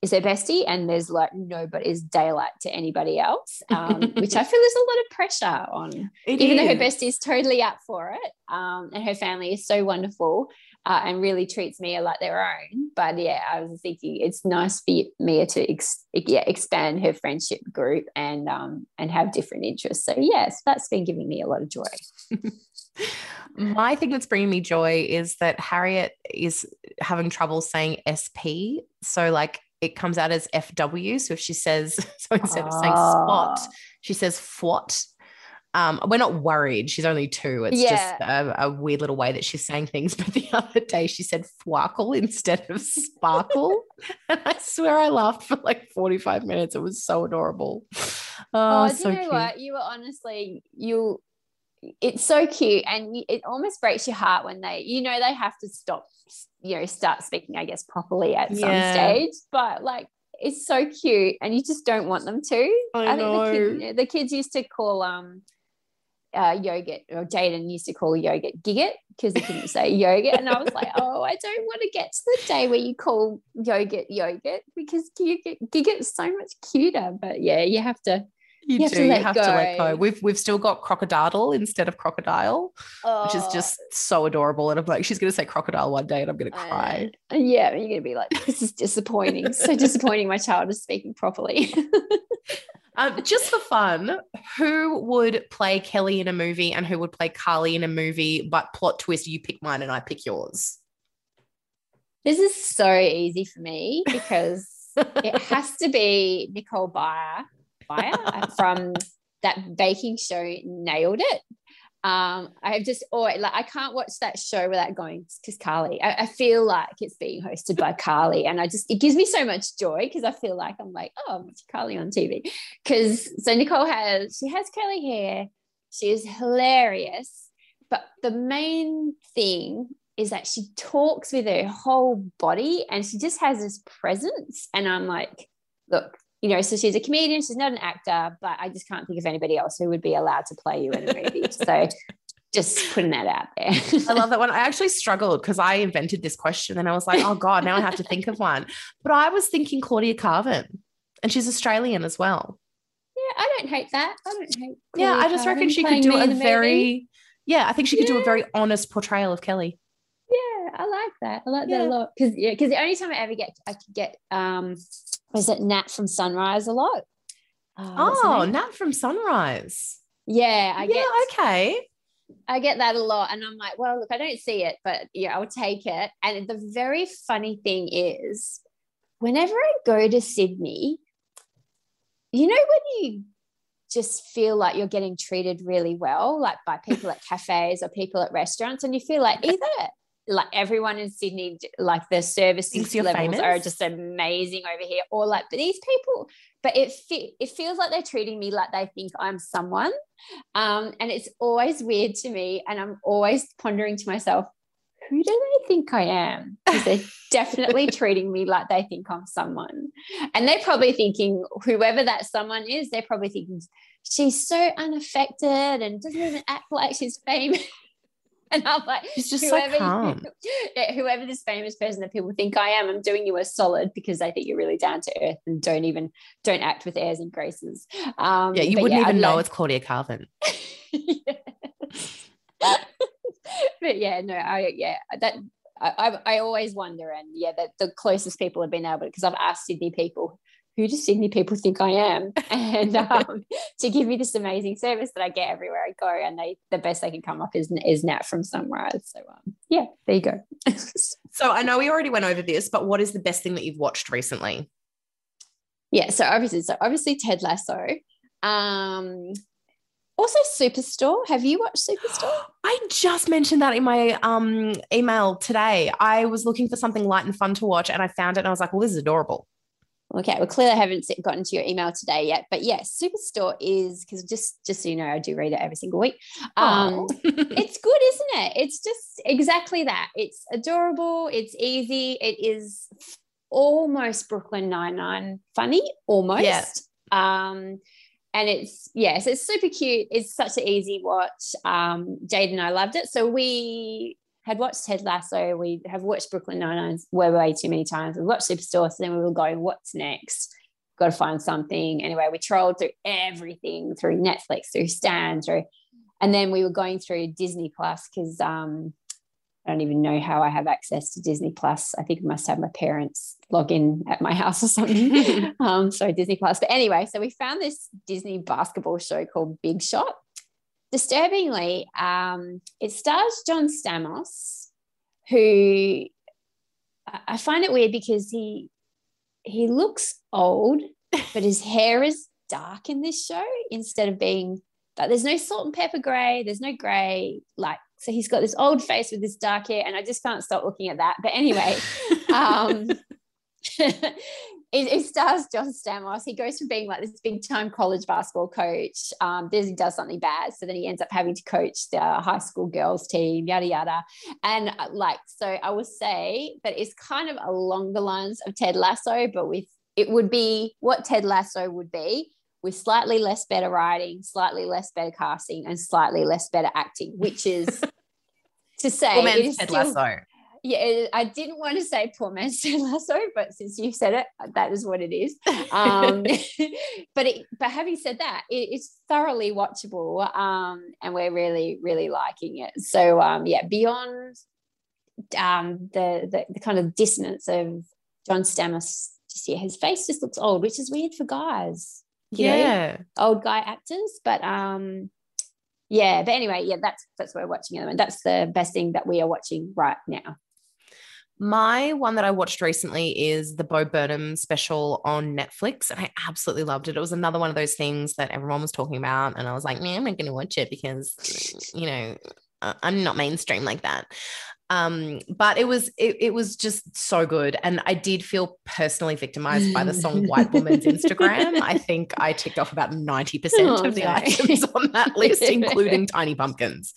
is her bestie, and there's like no, but is daylight to anybody else, um, which I feel is a lot of pressure on It even though her is. bestie is totally up for it um, and her family is so wonderful uh, and really treats Mia like their own. But yeah, I was thinking it's nice for Mia to ex- yeah, expand her friendship group and um, and have different interests. So yes, that's been giving me a lot of joy. My thing that's bringing me joy is that Harriet is having trouble saying SP. So, like, it comes out as FW. So, if she says, so instead of saying spot, she says fwat. Um, we're not worried. She's only two. It's Yeah. just a, a weird little way that she's saying things. But the other day she said fwarkle instead of sparkle. and I swear I laughed for like 45 minutes. It was so adorable. Oh, Oh, do so you know cute. what? You were honestly you. It's so cute, and it almost breaks your heart when they, you know, they have to stop, you know, start speaking, I guess, properly at some Yeah. stage. But like, it's so cute, and you just don't want them to. I think the, kid, the kids used to call um, uh, yogurt, or Jaden used to call yogurt gigget because he couldn't say yogurt, and I was like, oh, I don't want to get to the day where you call yogurt yogurt because gigget's so much cuter. But yeah, you have to. You, You have do. to you let have to let go. go. We've we've still got crocodile instead of crocodile, which is Oh, just so adorable. And I'm like, she's gonna say crocodile one day, and I'm gonna cry. Uh, yeah, you're gonna be like, this is disappointing. so disappointing. My child is speaking properly. Um, just for fun, who would play Kelly in a movie and who would play Carly in a movie? But plot twist, you pick mine and I pick yours. this is so easy for me because it has to be Nicole Byer, Byer from that baking show. Nailed it. Um, I've just always like I can't watch that show without going because Carly. I, I feel like it's being hosted by Carly, and I just it gives me so much joy because I feel like I'm like oh, Carly on TV. Because so Nicole has she has curly hair, she is hilarious, but the main thing is that she talks with her whole body and she just has this presence. And I'm like, look, you know, so she's a comedian, she's not an actor, but I just can't think of anybody else who would be allowed to play you in a movie. so just putting that out there. I love that one. I actually struggled because I invented this question and I was like, oh God, now I have to think of one. But I was thinking Claudia Karvan, and she's Australian as well. Yeah, I don't hate that. I don't hate. yeah, I just reckon she could do a in movie. very, yeah, I think she could do a very honest portrayal of Kelly. Yeah, I like that. I like that a lot because yeah, because the only time I ever get I could get um was it Nat from Sunrise a lot. Oh, name? Nat from Sunrise. yeah, I yeah, get okay. I get that a lot, and I'm like, well, look, I don't see it, but yeah, I'll take it. And the very funny thing is, whenever I go to Sydney, you know when you just feel like you're getting treated really well, like by people at cafes or people at restaurants, and you feel like either like everyone in Sydney, like the service Thinks you're levels famous. are just amazing over here, or like but these people, but it fe- it feels like they're treating me like they think I'm someone, um, and it's always weird to me, and I'm always pondering to myself, who do they think I am? Because they're definitely treating me like they think I'm someone. And they're probably thinking, whoever that someone is, they're probably thinking, she's so unaffected and doesn't even act like she's famous. And I'm like, just so calm. yeah, whoever this famous person that people think I am, I'm doing you a solid because I think you're really down to earth and don't even don't act with airs and graces. Um, Yeah, you wouldn't yeah, even I'd know like- it's Claudia Karvan. But yeah, no, I yeah that I, I I always wonder, and yeah, that the closest people have been able because I've asked Sydney people. Who do Sydney people think I am? And um, to give me this amazing service that I get everywhere I go, and they the best they can come up is is Nat from Sunrise. So um, yeah, there you go. So I know we already went over this, but what is the best thing that you've watched recently? yeah, so obviously, so obviously Ted Lasso. Um, also Superstore. Have you watched Superstore? I just mentioned that in my um, email today. I was looking for something light and fun to watch, and I found it, and I was like, "Well, this is adorable." Okay, well, clearly I haven't gotten to your email today yet, but yes, Superstore is because just just so you know, I do read it every single week. Um, it's good, isn't it? It's just exactly that. It's adorable. It's easy. It is almost Brooklyn Nine Nine funny, almost. Yeah. Um, and it's yes, it's super cute. It's such an easy watch. Um, Jade and I loved it. So we had watched Ted Lasso. We have watched Brooklyn Nine Nine way, way too many times. We watched Superstore. So then we were going, what's next? Got to find something. Anyway, we trolled through everything through Netflix, through Stan, through, and then we were going through Disney Plus because um, I don't even know how I have access to Disney Plus. I think I must have my parents log in at my house or something. um, so Disney Plus. But anyway, so we found this Disney basketball show called Big Shot. Disturbingly, um, it stars John Stamos, who I find it weird because he he looks old, but his hair is dark in this show instead of being like there's no salt and pepper gray, there's no gray, like so he's got this old face with this dark hair, and I just can't stop looking at that. But anyway, um, it, it stars John Stamos. He goes from being like this big time college basketball coach. Um, then he does something bad, so then he ends up having to coach the high school girls team, yada yada. And uh, like, so I will say that it's kind of along the lines of Ted Lasso, but with it would be what Ted Lasso would be with slightly less better writing, slightly less better casting, and slightly less better acting, which is to say it man's Ted still- Lasso. Yeah, I didn't want to say poor man's Ted Lasso, but since you said it, that is what it is. Um, but it, but having said that, it, it's thoroughly watchable, um, and we're really really liking it. So um, yeah, beyond um, the, the the kind of dissonance of John Stamos, just yeah, his face just looks old, which is weird for guys, you know? Yeah. old guy actors. But um, yeah, but anyway, yeah, that's that's what we're watching at the moment. That's the best thing that we are watching right now. My one that I watched recently is the Bo Burnham special on Netflix, and I absolutely loved it. It was another one of those things that everyone was talking about, and I was like, man, I'm not going to watch it because, you know, I'm not mainstream like that. Um, but it was it, it was just so good, and I did feel personally victimized by the song "White Woman's Instagram." I think I ticked off about ninety percent Oh, of the no. items on that list, including tiny pumpkins.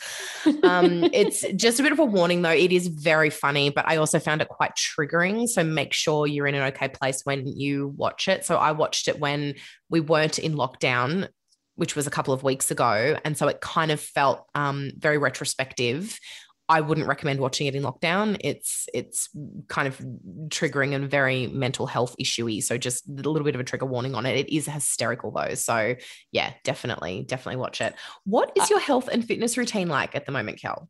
Um, it's just a bit of a warning though. It is very funny, but I also found it quite triggering. So make sure you're in an okay place when you watch it. So I watched it when we weren't in lockdown, which was a couple of weeks ago. And so it kind of felt um, very retrospective. I wouldn't recommend watching it in lockdown. It's it's kind of triggering and very mental health issuey. So just a little bit of a trigger warning on it. It is hysterical though. So yeah, definitely, definitely watch it. What is uh, your health and fitness routine like at the moment, Kel?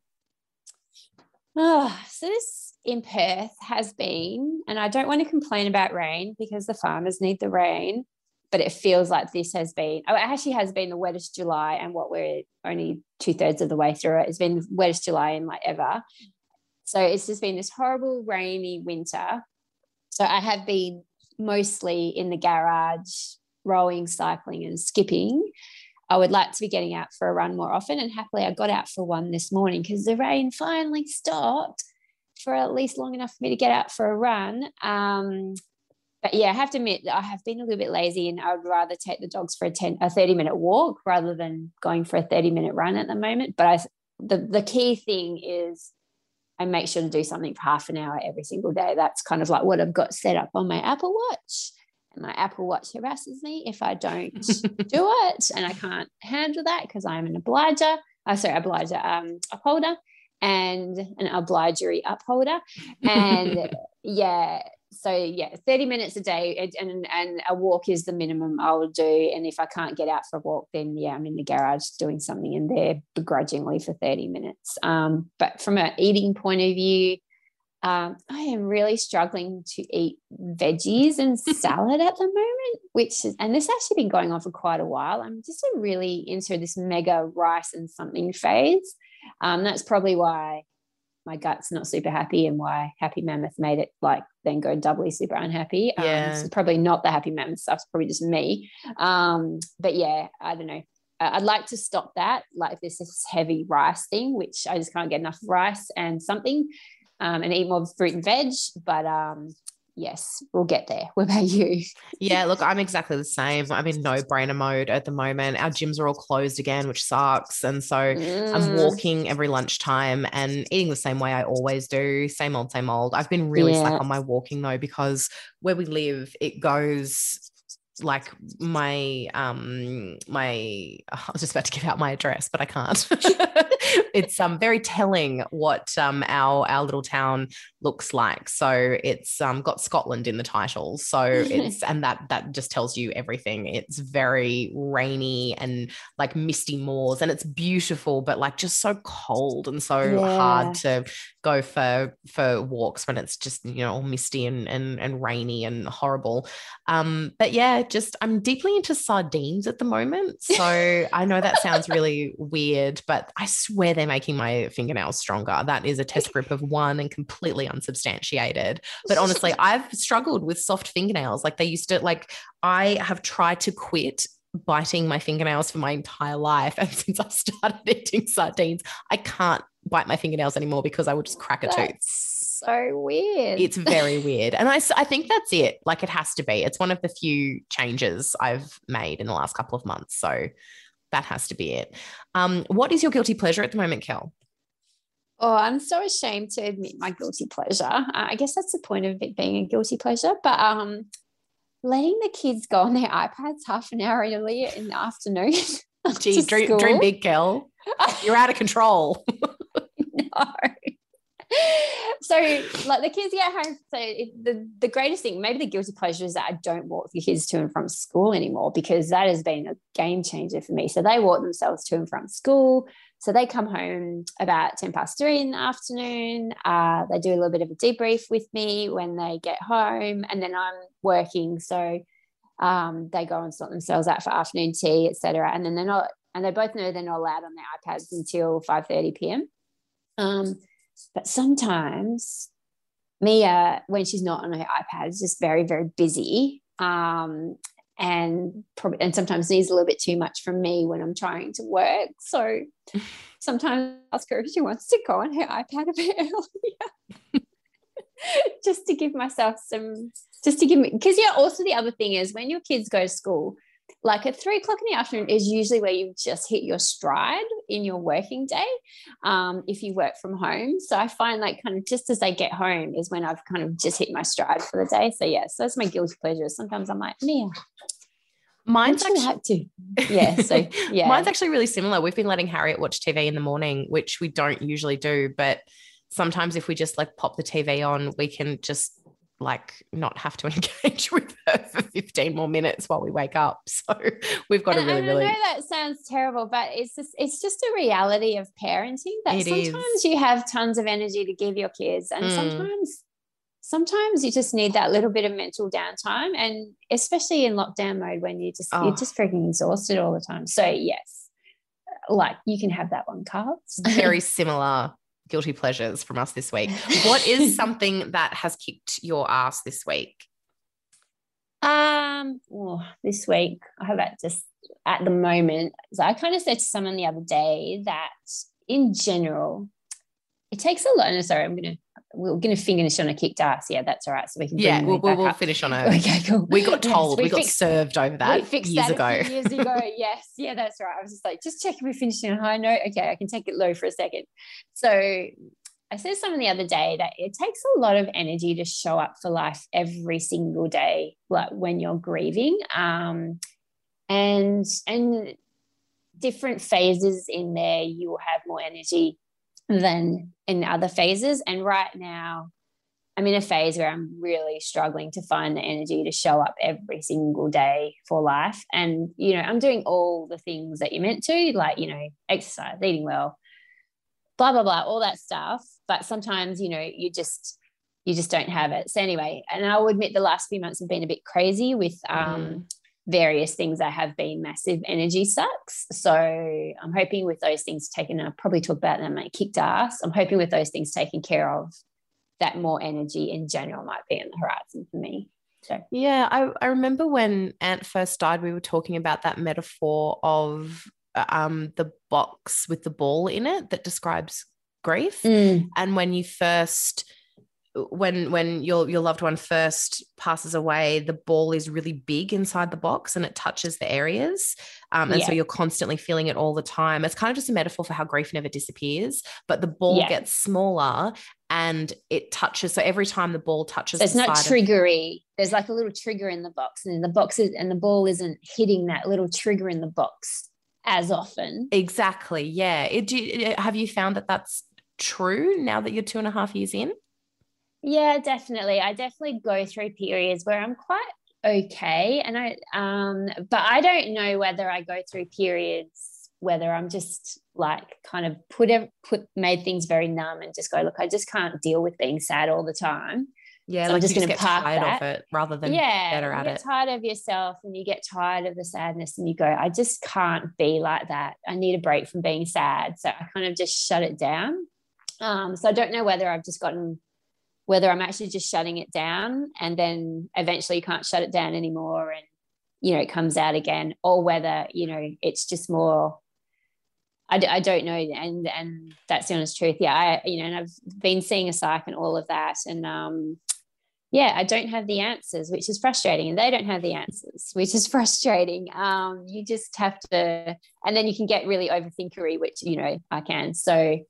Oh, so this in Perth has been, and I don't want to complain about rain because the farmers need the rain, but it feels like this has been, oh, it actually has been the wettest July, and what we're only two thirds of the way through it. It's been the wettest July in like ever. So it's just been this horrible rainy winter. So I have been mostly in the garage, rowing, cycling, and skipping. I would like to be getting out for a run more often. And happily, I got out for one this morning because the rain finally stopped for at least long enough for me to get out for a run. Um, but yeah, I have to admit that I have been a little bit lazy and I would rather take the dogs for a 10, a 30 minute walk rather than going for a 30 minute run at the moment. But I, the, the key thing is I make sure to do something for half an hour every single day. That's kind of like what I've got set up on my Apple Watch. And my Apple Watch harasses me if I don't do it. And I can't handle that because I'm an obliger. Uh, sorry, obliger, um, upholder. and an obligatory upholder. And yeah, so yeah, 30 minutes a day and, and a walk is the minimum I will do. And if I can't get out for a walk, then yeah, I'm in the garage doing something in there begrudgingly for 30 minutes. Um, but from an eating point of view, um, I am really struggling to eat veggies and salad at the moment, which is, and this has actually been going on for quite a while. I'm just really into this mega rice and something phase. Um, that's probably why my gut's not super happy and why Happy Mammoth made it like then go doubly super unhappy. Um, yeah. So probably not the Happy Mammoth stuff, it's probably just me. Um, but yeah, I don't know. I'd like to stop that. Like this is heavy rice thing, which I just can't get enough rice and something, um, and eat more fruit and veg. But um, yes, we'll get there. What about you? yeah, look, I'm exactly the same. I'm in no brainer mode at the moment. Our gyms are all closed again, which sucks. And so mm. I'm walking every lunchtime and eating the same way I always do. Same old, same old. I've been really yeah. slack on my walking though, because where we live, it goes like my um my I was just about to give out my address, but I can't. it's um very telling what um our our little town looks like. So it's um got Scotland in the title. So it's and that that just tells you everything. It's very rainy and like misty moors and it's beautiful, but like just so cold and so yeah. hard to go for for walks when it's just you know all misty and and, and rainy and horrible um but yeah just i'm deeply into sardines at the moment so i know that sounds really weird but i swear they're making my fingernails stronger that is a test group of one and completely unsubstantiated but honestly i've struggled with soft fingernails like they used to like i have tried to quit biting my fingernails for my entire life. And since I started eating sardines, I can't bite my fingernails anymore because I would just crack a that's tooth. So weird. It's very weird. And I, I think that's it. Like it has to be. It's one of the few changes I've made in the last couple of months. So that has to be it. Um, what is your guilty pleasure at the moment, Kel? Oh, I'm so ashamed to admit my guilty pleasure. Uh, I guess that's the point of it being a guilty pleasure. But um, letting the kids go on their iPads half an hour earlier in the afternoon. Gee, dream, dream big, Kel. You're out of control. no. So, like the kids get home. So, the, the greatest thing, maybe the guilty pleasure is that I don't walk the kids to and from school anymore because that has been a game changer for me. So, they walk themselves to and from school. So, they come home about 10 past three in the afternoon. Uh, they do a little bit of a debrief with me when they get home, and then I'm working. So, um, they go and sort themselves out for afternoon tea, etc. And then they're not, and they both know they're not allowed on their iPads until 5 30 p.m. Um, but sometimes Mia, when she's not on her iPad, is just very, very busy. Um, and probably and sometimes needs a little bit too much from me when I'm trying to work. So sometimes I ask her if she wants to go on her iPad a bit earlier. just to give myself some just to give me because yeah also the other thing is when your kids go to school like at three o'clock in the afternoon is usually where you've just hit your stride in your working day um, if you work from home so i find like kind of just as they get home is when i've kind of just hit my stride for the day so yeah so that's my guilty pleasure sometimes i'm like mia Mine's actually have to. Yeah. So yeah. Mine's actually really similar. We've been letting Harriet watch TV in the morning, which we don't usually do, but sometimes if we just like pop the TV on, we can just like not have to engage with her for 15 more minutes while we wake up. So we've got and, to really, really. I know that sounds terrible, but it's just it's just a reality of parenting that it sometimes is. you have tons of energy to give your kids, and mm. sometimes sometimes you just need that little bit of mental downtime, and especially in lockdown mode when you just oh. you're just freaking exhausted all the time. So yes, like you can have that one, Carl. Very similar guilty pleasures from us this week. What is something that has kicked your ass this week? Um, oh, this week I have that just at the moment. So I kind of said to someone the other day that in general, it takes a lot. And sorry, I'm gonna we're going to finish on a kicked ass. Yeah, that's all right. So we can yeah, we'll, we'll, we'll finish on a. Okay, cool. We got told, yes, we, we, got fixed, served over that years that ago. years ago, yes, yeah, that's right. I was just like, just checking we're finishing on a high note. Okay, I can take it low for a second. So I said something the other day that it takes a lot of energy to show up for life every single day, like when you're grieving, um, and and different phases in there, you will have more energy than in other phases. And right now, I'm in a phase where I'm really struggling to find the energy to show up every single day for life. And, you know, I'm doing all the things that you're meant to, like, you know, exercise, eating well, blah, blah, blah, all that stuff. But sometimes, you know, you just, you just don't have it. So anyway, and I will admit the last few months have been a bit crazy with um, mm. Various things that have been massive energy sucks. So I'm hoping with those things taken, I'll probably talk about them, like kicked ass. I'm hoping with those things taken care of that more energy in general might be on the horizon for me. So yeah, I, I remember when Ant first died, we were talking about that metaphor of um the box with the ball in it that describes grief. Mm. And when you first when when your your loved one first passes away the ball is really big inside the box and it touches the areas. Um, and yeah. so you're constantly feeling it all the time. It's kind of just a metaphor for how grief never disappears but the ball yeah. gets smaller and it touches so every time the ball touches so it's not triggery of- there's like a little trigger in the box and the box is, and the ball isn't hitting that little trigger in the box as often. Exactly yeah. It, do, have you found that that's true now that you're two and a half years in yeah, definitely. I definitely go through periods where I'm quite okay. And I um, but I don't know whether I go through periods whether I'm just like kind of put put made things very numb and just go, look, I just can't deal with being sad all the time. Yeah, so like I'm just going to park tired that. of it rather than yeah, better at you get it. Tired of yourself, and you get tired of the sadness, and you go, I just can't be like that. I need a break from being sad, so I kind of just shut it down. Um, so I don't know whether I've just gotten whether I'm actually just shutting it down and then eventually you can't shut it down anymore and you know it comes out again or whether you know it's just more I, I don't know and and that's the honest truth. Yeah I you know and I've been seeing a psych and all of that and um yeah I don't have the answers which is frustrating and they don't have the answers which is frustrating. Um you just have to and then you can get really overthinkery which you know I can. So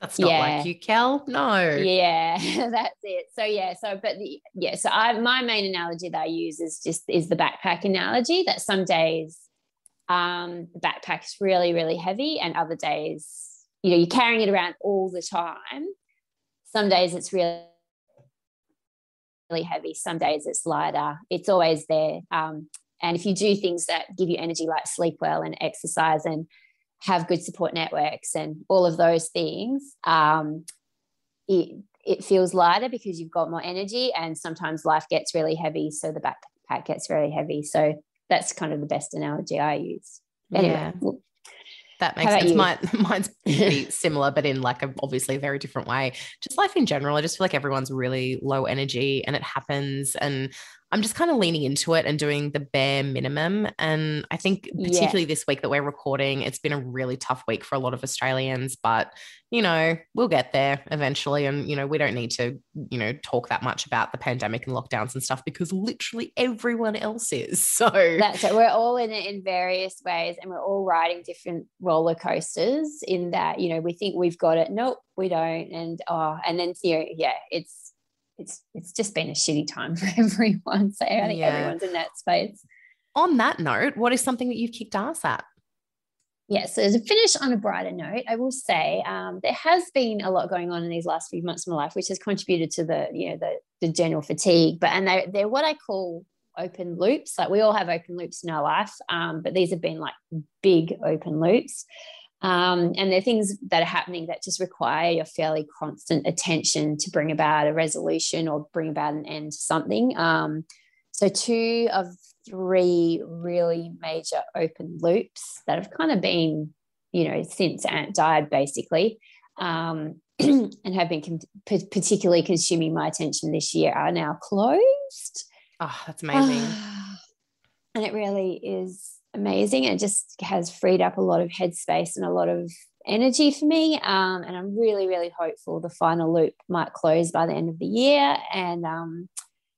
that's not yeah. like you, Kel. No. Yeah, that's it. So yeah, so but the yeah, so I my main analogy that I use is just is the backpack analogy that some days um the backpack's really, really heavy and other days, you know, you're carrying it around all the time. Some days it's really really heavy. Some days it's lighter. It's always there. Um, and if you do things that give you energy, like sleep well and exercise and have good support networks and all of those things, um, it, it feels lighter because you've got more energy. And sometimes life gets really heavy. So the backpack gets very heavy. So that's kind of the best analogy I use. Anyway, yeah. Well, that makes sense. Mine, mine's pretty similar, but in like a obviously a very different way. Just life in general, I just feel like everyone's really low energy and it happens. And I'm just kind of leaning into it and doing the bare minimum. And I think, particularly yeah. this week that we're recording, it's been a really tough week for a lot of Australians, but you know, we'll get there eventually. And, you know, we don't need to, you know, talk that much about the pandemic and lockdowns and stuff because literally everyone else is. So that's it. We're all in it in various ways and we're all riding different roller coasters in that, you know, we think we've got it. Nope, we don't. And, oh, and then, you know, yeah, it's, it's it's just been a shitty time for everyone. So I think yeah. everyone's in that space. On that note, what is something that you've kicked ass at? Yeah, so to finish on a brighter note, I will say um, there has been a lot going on in these last few months of my life, which has contributed to the you know the the general fatigue. But and they they're what I call open loops. Like we all have open loops in our life, um, but these have been like big open loops. Um, and there are things that are happening that just require your fairly constant attention to bring about a resolution or bring about an end to something. Um, so, two of three really major open loops that have kind of been, you know, since Ant died, basically, um, and have been com- particularly consuming my attention this year are now closed. Oh, that's amazing. and it really is amazing. It just has freed up a lot of headspace and a lot of energy for me. Um, and I'm really, really hopeful the final loop might close by the end of the year. And um,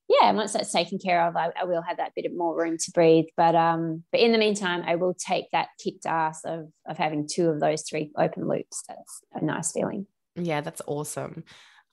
yeah, once that's taken care of, I, I, will have that bit of more room to breathe. But um, but in the meantime, I will take that kicked ass of of having two of those three open loops. That's a nice feeling. Yeah, that's awesome.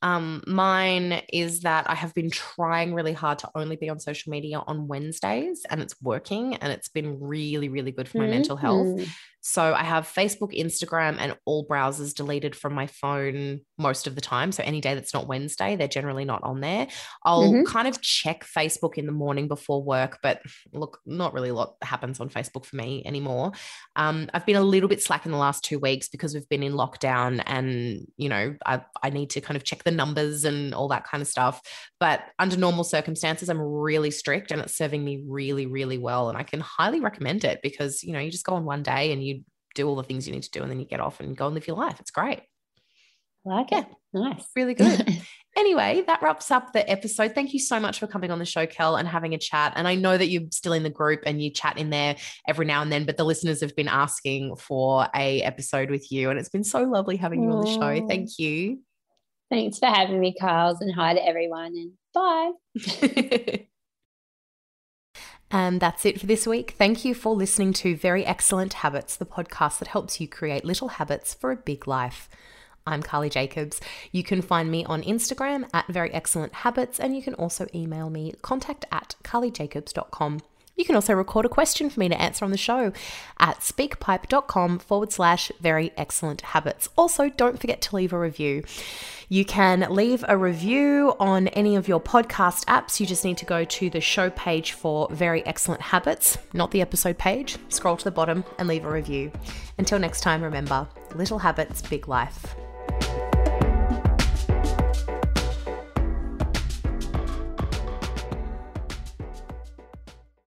Um, mine is that I have been trying really hard to only be on social media on Wednesdays and it's working and it's been really, really good for my mm-hmm. mental health. So I have Facebook, Instagram, and all browsers deleted from my phone most of the time. So any day that's not Wednesday, they're generally not on there. I'll mm-hmm. kind of check Facebook in the morning before work, but look, not really a lot happens on Facebook for me anymore. Um, I've been a little bit slack in the last two weeks because we've been in lockdown and, you know, I, I need to kind of check the numbers and all that kind of stuff. But under normal circumstances, I'm really strict and it's serving me really, really well. And I can highly recommend it because, you know, you just go on one day and you do all the things you need to do and then you get off and go and live your life. It's great. Like it. Nice. Really good. anyway, that wraps up the episode. Thank you so much for coming on the show, Kel, and having a chat. And I know that you're still in the group and you chat in there every now and then, but the listeners have been asking for a episode with you. And it's been so lovely having you on the show. Thank you. Thanks for having me, Carls, and hi to everyone. And bye. And that's it for this week. Thank you for listening to Very Excellent Habits, the podcast that helps you create little habits for a big life. I'm Carly Jacobs. You can find me on Instagram at Very Excellent Habits, and you can also email me contact at carlyjacobs.com. You can also record a question for me to answer on the show at speakpipe.com forward slash very excellent habits. Also, don't forget to leave a review. You can leave a review on any of your podcast apps. You just need to go to the show page for Very Excellent Habits, not the episode page. Scroll to the bottom and leave a review. Until next time, remember little habits, big life.